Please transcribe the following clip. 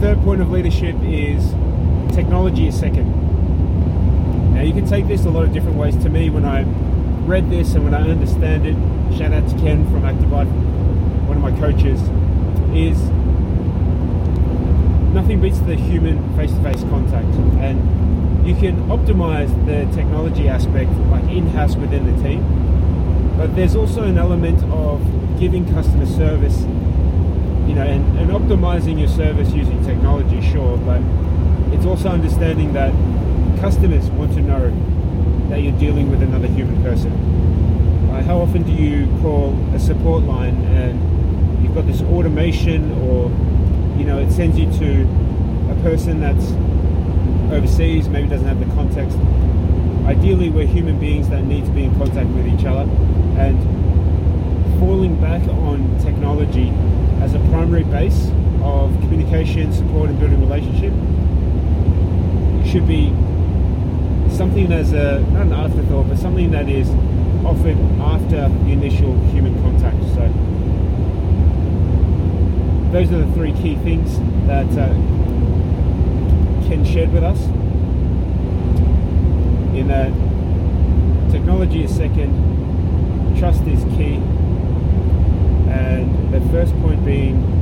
third point of leadership is technology is second. Now you can take this a lot of different ways. To me, when I read this and when I understand it, shout out to Ken from Active Life, one of my coaches, is nothing beats the human face-to-face contact and you can optimize the technology aspect like in-house within the team but there's also an element of giving customer service you know and, and optimizing your service using technology sure but it's also understanding that customers want to know that you're dealing with another human person uh, how often do you call a support line and you've got this automation or you know, it sends you to a person that's overseas, maybe doesn't have the context. Ideally, we're human beings that need to be in contact with each other, and falling back on technology as a primary base of communication, support, and building relationship It should be something that's a not an afterthought, but something that is offered after the initial human contact. So those are the three key things that uh, Ken shared with us. In that technology is second, trust is key, between